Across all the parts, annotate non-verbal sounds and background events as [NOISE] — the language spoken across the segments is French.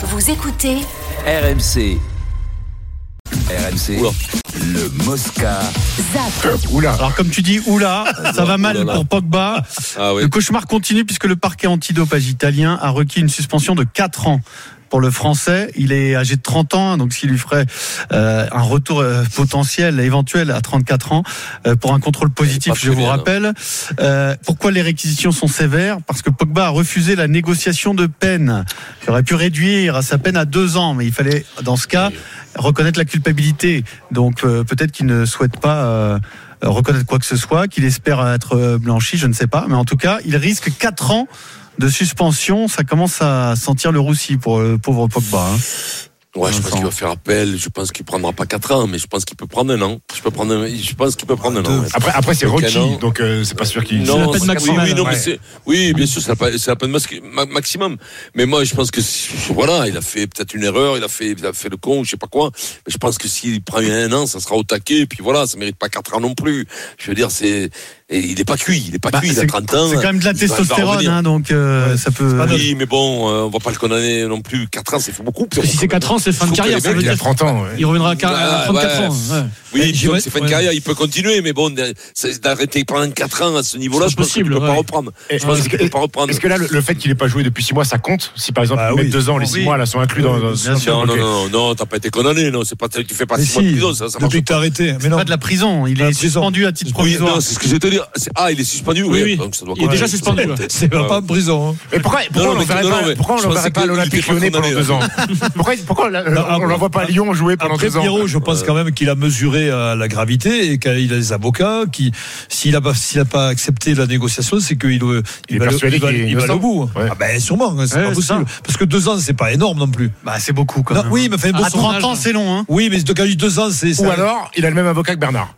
Vous écoutez RMC. RMC. Le Mosca. ZAP. Oula. Alors comme tu dis, oula, [LAUGHS] ça va mal pour Pogba. Ah. Le cauchemar continue puisque le parquet antidopage italien a requis une suspension de 4 ans. Pour le français, il est âgé de 30 ans, donc ce qui lui ferait euh, un retour euh, potentiel, éventuel à 34 ans, euh, pour un contrôle positif, je vous bien, rappelle. Euh, pourquoi les réquisitions sont sévères? Parce que Pogba a refusé la négociation de peine. Il aurait pu réduire sa peine à deux ans, mais il fallait, dans ce cas, reconnaître la culpabilité. Donc peut-être qu'il ne souhaite pas reconnaître quoi que ce soit, qu'il espère être blanchi, je ne sais pas. Mais en tout cas, il risque 4 ans de suspension. Ça commence à sentir le roussi pour le pauvre Pogba. hein. Ouais, je pense qu'il va faire appel. Je pense qu'il prendra pas 4 ans, mais je pense qu'il peut prendre un an. Je peux prendre un- je pense qu'il peut prendre un an. ouais. Après, après c'est Rocky, donc euh, c'est pas sûr qu'il. Non, la peine c'est- maximale. Oui, oui, non, mais Ouais. c'est- oui, bien sûr, c'est la, peine- c'est la peine masque- ma- maximum. Mais moi, je pense que voilà, il a fait peut-être une erreur, il a fait, il a fait le con, je sais pas quoi. Mais je pense que s'il prend un an, ça sera au taquet. Puis voilà, ça mérite pas 4 ans non plus. Je veux dire, c'est, et il est pas cuit, il est pas Bah, cuit, il a c'est 30 ans. c'est quand même de la testostérone, hein, donc euh, ça peut. Oui, mais bon, euh, on va pas le condamner non plus. 4 ans, c'est beaucoup. Parce que si c'est 4 ans, c'est fin de carrière. les Ça veut Il a dire 30 ans. ouais. il reviendra à quar- à Ah, 34 ouais. ans. ouais. Oui, j'imagine- c'est fin de carrière, il peut continuer, mais bon, d'arrêter pendant 4 ans à ce niveau-là, C'est je pense qu'il possible, ne peut pas reprendre. Et- Je pense Est-ce qu'il que, ne peut pas reprendre. est-ce que là, le, fait qu'il ait pas joué depuis 6 mois, ça compte Si par exemple, Bah oui. 2 ans, les 6 Oui. mois là sont inclus dans. dans-. Non, non, non, non, t'as pas été condamné, non, c'est pas, tu fais pas Mais 6 mois de prison, ça, depuis que t'as arrêté. Mais non. pas de la prison, il est prison. suspendu à titre provisoire. non, c'est ce que te dire. Ah, il est suspendu, Oui, oui. oui. Donc ça doit Il est déjà suspendu. C'est Ouais. pas en prison. hein. Mais pourquoi, pourquoi Non, on mais- l'enverrait non, pas, mais on l'Olympique lyonnais pendant 2 ans Pourquoi, pourquoi la- Non, on l'envoie pas à Lyon jouer pendant 2 ans Pierrot, je pense quand même qu'il a mesuré euh, la gravité et qu'il a des avocats qui, s'il a pas, s'il a pas accepté la négociation, c'est qu'il euh, Il est va, innocent. au bout. Ouais. Ah ben sûrement, hein, c'est pas possible. Parce que deux ans, c'est pas énorme non plus. Bah c'est beaucoup quand même. oui, mais enfin, à bon, son 30 âge, ans, hein. c'est long. Hein. Oui, mais de quand deux ans, c'est. Ou alors, il a le même avocat que Bernard.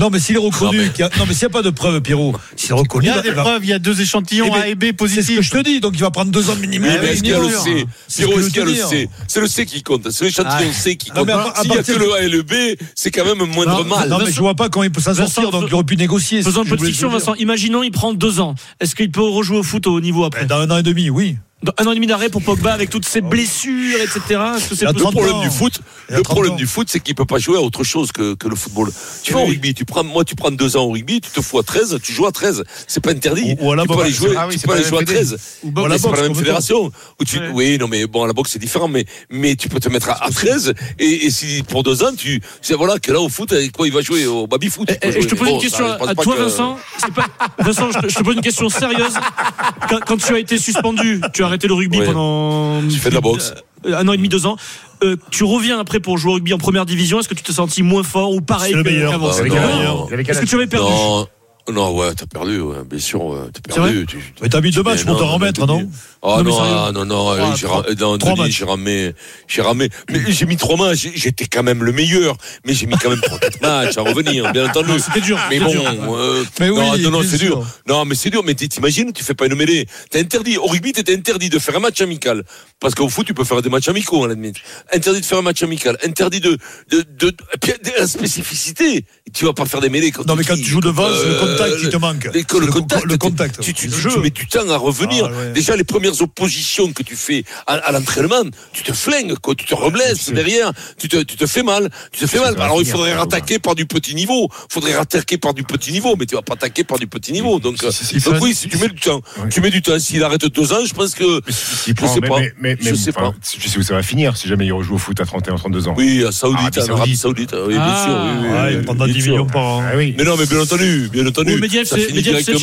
Non, mais s'il est reconnu, Non, mais- qu'il y a- non, mais s'il n'y a pas de preuve, Pierrot, s'il est Il reconnu, y a il des va- preuves, il y a deux échantillons Eh ben, A et B c'est ce que positifs. je te dis, donc il va prendre deux ans minimum. Mais oui, est-ce qu'il y a bien le. C Pierrot, est-ce qu'il y a veux le. C C'est le C qui compte. C'est l'échantillon Ah. C qui compte. mais à- à S'il y a que le A et le B, c'est quand même moindre mal. Non, mais je vois pas comment il peut s'en sortir, donc il aurait pu négocier. Faisons un c'est peu ce de que je fiction, voulais dire. Vincent. Imaginons, il prend deux ans. Est-ce qu'il peut rejouer au foot au niveau après Ben, Dans un an et demi, oui. Un an et demi d'arrêt pour Pogba avec toutes ses blessures, etc. Est-ce que Le possible 30 problème ans. du foot, le 30 problème ans. du foot, c'est qu'il peut pas jouer à autre chose que, que le football. Tu vas au Oui. rugby, tu prends, moi, tu prends deux ans au rugby, tu te fous à 13, tu joues à 13. C'est pas interdit. Ou- ou à la tu peux boxe. aller jouer, Ah oui, tu peux pas aller la jouer à fédé. 13. Ou à la pas la même fédération. Où tu, Ouais. oui, non, mais bon, à la boxe, c'est différent, mais, mais tu peux te mettre à, à 13, et, et si pour deux ans, tu, c'est voilà, que là, au foot, avec quoi il va jouer? Au baby foot. Et, et- et je te pose une question à, à toi, Vincent. Vincent, je te, pose une question sérieuse. Quand tu as été suspendu, tu as arrêté le rugby Ouais. pendant. J'ai fait de la boxe. euh, Un an et demi, deux ans. Euh, tu reviens après pour jouer au rugby en première division. Est-ce que tu t'es senti moins fort ou pareil que- meilleur. qu'avant Ah, Est-ce que tu avais perdu Non, non, ouais, t'as perdu, ouais, bien sûr, ouais, t'as perdu. Tu- Mais t'as mis deux matchs pour t'en remettre, non Ah Non, ah, non, non, Trois, j'ai ramé, j'ai ramé. Mais j'ai mis trois matchs, j'étais quand même le meilleur, mais j'ai mis quand même trois, quatre matchs à revenir, bien entendu. C'était dur. Mais bon, dur. euh, Mais oui, non, non, non, c'est dur. Non, mais c'est dur. Mais t'imagines, tu fais pas une mêlée. T'es interdit. Au rugby, t'étais interdit de faire un match amical. Parce qu'au foot, tu peux faire des matchs amicaux, à la limite. Interdit de faire un match amical. Interdit de, de, de, puis, la spécificité. Tu vas pas faire des mêlées quand Non, mais quand tu joues le Euh, contact qui te manque. le, co- contact, Le contact. tu, mets du temps à revenir. Ah. Déjà, les premières oppositions que tu fais à, l'entraînement, tu te flingues, quoi. Tu te reblesses derrière. Tu te, tu te fais mal. Tu te fais mal. Alors, il faudrait rattaquer par du petit niveau. faudrait rattaquer par du petit niveau, mais tu vas pas attaquer par du petit niveau. Donc, euh, oui, si tu mets du temps, tu mets du temps. S'il arrête deux ans, je pense que, Je sais pas. Je sais pas. Je sais où ça va finir si jamais il rejoue au foot à 31, 32 ans. oui, à Saoudite, en Arabie Saoudite. Oui, bien Ah, sûr. Oui, oui, Ouais, oui, pendant bien 10 sûr. millions par an. Ah. Mais non, mais bien entendu, bien entendu. Mediev, ça finit directement.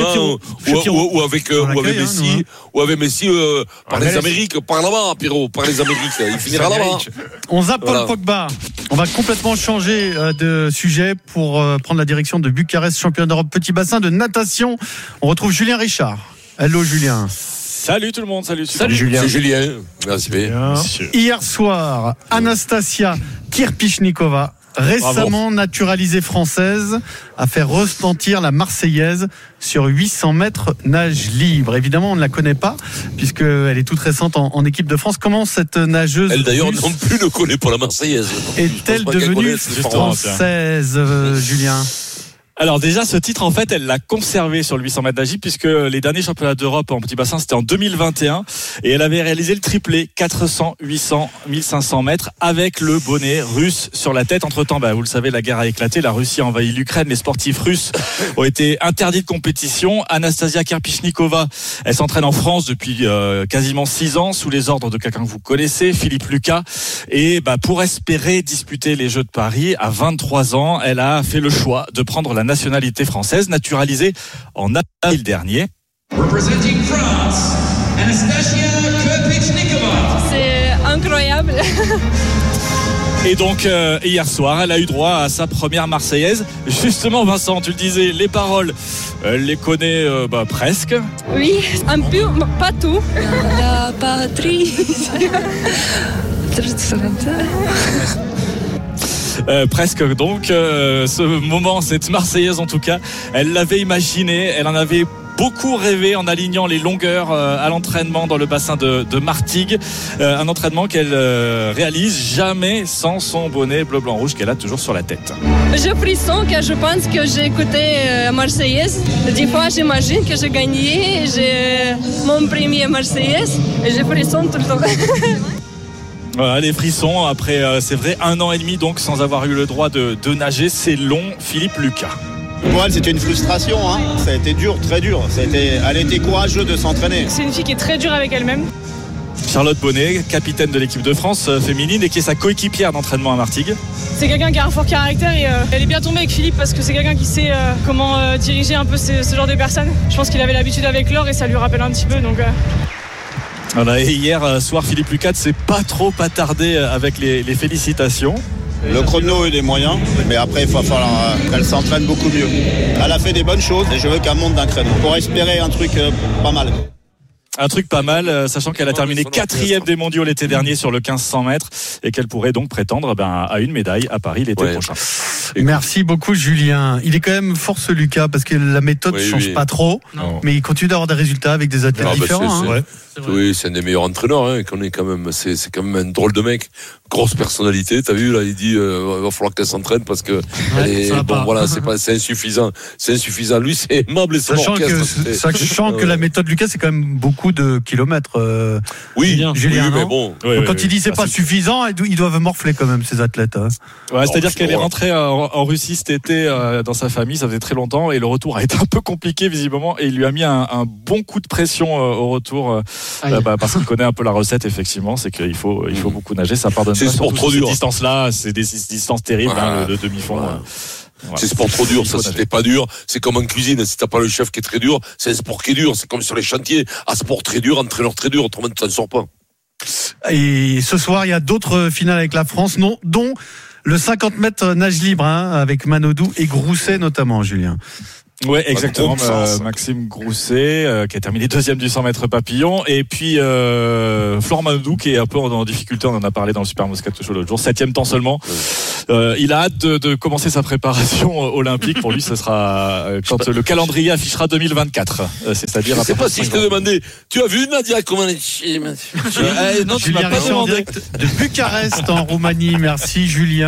Chez ou, ou- avec, euh, hein, Messi, nous, ou avec Messi euh, par les Amérique. Amériques, par là-bas, Pierrot, par les Amériques. Il finira là-bas. Amérique. On zappe Voilà. Paul Pogba. On va complètement changer euh, de sujet pour euh, prendre la direction de Bucarest, champion d'Europe petit bassin de natation. On retrouve Julien Richard. Hello Julien. Salut tout le monde, salut. Salut Julien. C'est Julien. Merci. Hier soir, Anastasia Kirpichnikova, récemment naturalisée française, a fait retentir la Marseillaise sur 800 mètres nage libre. Évidemment, on ne la connaît pas, puisqu'elle est toute récente en, en équipe de France. Comment cette nageuse Elle d'ailleurs non plus ne connaît pas la Marseillaise. est-elle devenue française, euh, Julien? Alors déjà, ce titre, en fait, elle l'a conservé sur le 800 mètres d'Agip puisque les derniers championnats d'Europe en petit bassin, c'était en 2021 et elle avait réalisé le triplé 400, 800, 1500 mètres avec le bonnet russe sur la tête. Entre temps, bah, vous le savez, la guerre a éclaté, la Russie a envahi l'Ukraine, les sportifs russes ont été interdits de compétition. Anastasia Kerpichnikova, elle s'entraîne en France depuis euh, quasiment six ans sous les ordres de quelqu'un que vous connaissez, Philippe Lucas. Et bah, pour espérer disputer les Jeux de Paris à 23 ans, elle a fait le choix de prendre la nationalité française, naturalisée en avril dernier. C'est incroyable. Et donc euh, hier soir, elle a eu droit à sa première Marseillaise. Justement, Vincent, tu le disais, les paroles, elle les connaît euh, bah, presque. Oui, un peu, pas tout. La patrie. [LAUGHS] Euh, presque donc euh, ce moment, cette Marseillaise en tout cas, elle l'avait imaginé, elle en avait beaucoup rêvé en alignant les longueurs euh, à l'entraînement dans le bassin de, de Martigues, un entraînement qu'elle réalise jamais sans son bonnet bleu blanc rouge qu'elle a toujours sur la tête. Je frisson que je pense que j'ai écouté Marseillaise. Des fois, j'imagine que j'ai gagné. J'ai mon premier Marseillaise et je frisson tout le temps. [LAUGHS] Voilà, les frissons après, euh, c'est vrai, un an et demi donc sans avoir eu le droit de, de nager, c'est long. Philippe Lucas. Pour elle, c'était une frustration. Hein. Ça a été dur, très dur. Ça a été... Elle était courageuse de s'entraîner. C'est une fille qui est très dure avec elle-même. Charlotte Bonnet, capitaine de l'équipe de France euh, féminine et qui est sa coéquipière d'entraînement à Martigues. C'est quelqu'un qui a un fort caractère et euh, elle est bien tombée avec Philippe parce que c'est quelqu'un qui sait euh, comment euh, diriger un peu ce, ce genre de personnes. Je pense qu'il avait l'habitude avec Laure et ça lui rappelle un petit peu. Donc, euh, Voilà, et hier euh, soir, Philippe Lucas s'est pas trop attardé euh, avec les, les félicitations. Le chrono, est moyen, mais après, il va falloir euh, qu'elle s'entraîne beaucoup mieux. Elle a fait des bonnes choses et je veux qu'elle monte d'un créneau pour espérer un truc euh, pas mal. Un truc pas mal, euh, sachant qu'elle a terminé quatrième des mondiaux l'été dernier sur le 1500 mètres et qu'elle pourrait donc prétendre ben, à une médaille à Paris l'été Ouais. prochain. Merci beaucoup Julien. Il est quand même fort ce Lucas parce que la méthode ne Oui, change oui. pas trop, Non. mais il continue d'avoir des résultats avec des athlètes Ah, bah, différents. c'est- hein. c'est- Oui, c'est un des meilleurs entraîneurs hein, qu'on est quand même. C'est c'est quand même un drôle de mec, grosse personnalité. T'as vu là, il dit euh, il va falloir qu'elle s'entraîne parce que est- bon pas. voilà, [LAUGHS] c'est pas c'est insuffisant, c'est insuffisant. Lui, c'est aimable et Sachant que, c'est- sachant que la méthode Lucas, c'est quand même beaucoup de kilomètres. euh. oui, Julien. Oui, mais bon. Donc, quand il dit c'est Ah, pas suffisant, ils do- ils doivent morfler quand même ces athlètes. hein. C'est-à-dire qu'elle est rentrée euh, en, en Russie cet été euh, dans sa famille, ça faisait très longtemps et le retour a [LAUGHS] été un peu compliqué visiblement et il lui a mis un, un bon coup de pression euh, au retour euh, euh, bah, parce qu'il connaît un peu la recette effectivement, c'est qu'il faut il faut beaucoup nager, ça pardonne C'est pas. sport surtout trop dur. Ces distances-là, c'est des distances terribles, Voilà. hein, le, le demi-fond. Voilà. C'est sport trop dur, ça c'était pas dur. C'est comme en cuisine, si t'as pas le chef qui est très dur, c'est un sport qui est dur. C'est comme sur les chantiers. Ah, sport très dur, entraîneur très dur, autrement tu t'en sors pas. Et ce soir, il y a d'autres finales avec la France, non, dont le 50 mètres nage libre hein, avec Manodou et Grousset notamment, Julien. Ouais, exactement. Euh, Maxime Grousset, euh, qui a terminé deuxième du 100 mètres papillon. Et puis, euh, Florent Manodou, qui est un peu en, en difficulté. On en a parlé dans le Super Moscato Show l'autre jour. Septième temps seulement. Euh, il a hâte de, de commencer sa préparation olympique. Pour lui, ce sera quand le calendrier affichera 2024. Euh, C'est-à-dire Je sais pas si je te demandais, tu as vu Nadia comment elle est chiée, Euh, non, tu Julien m'as pas demandé. direct de Bucarest en Roumanie. Merci Julien.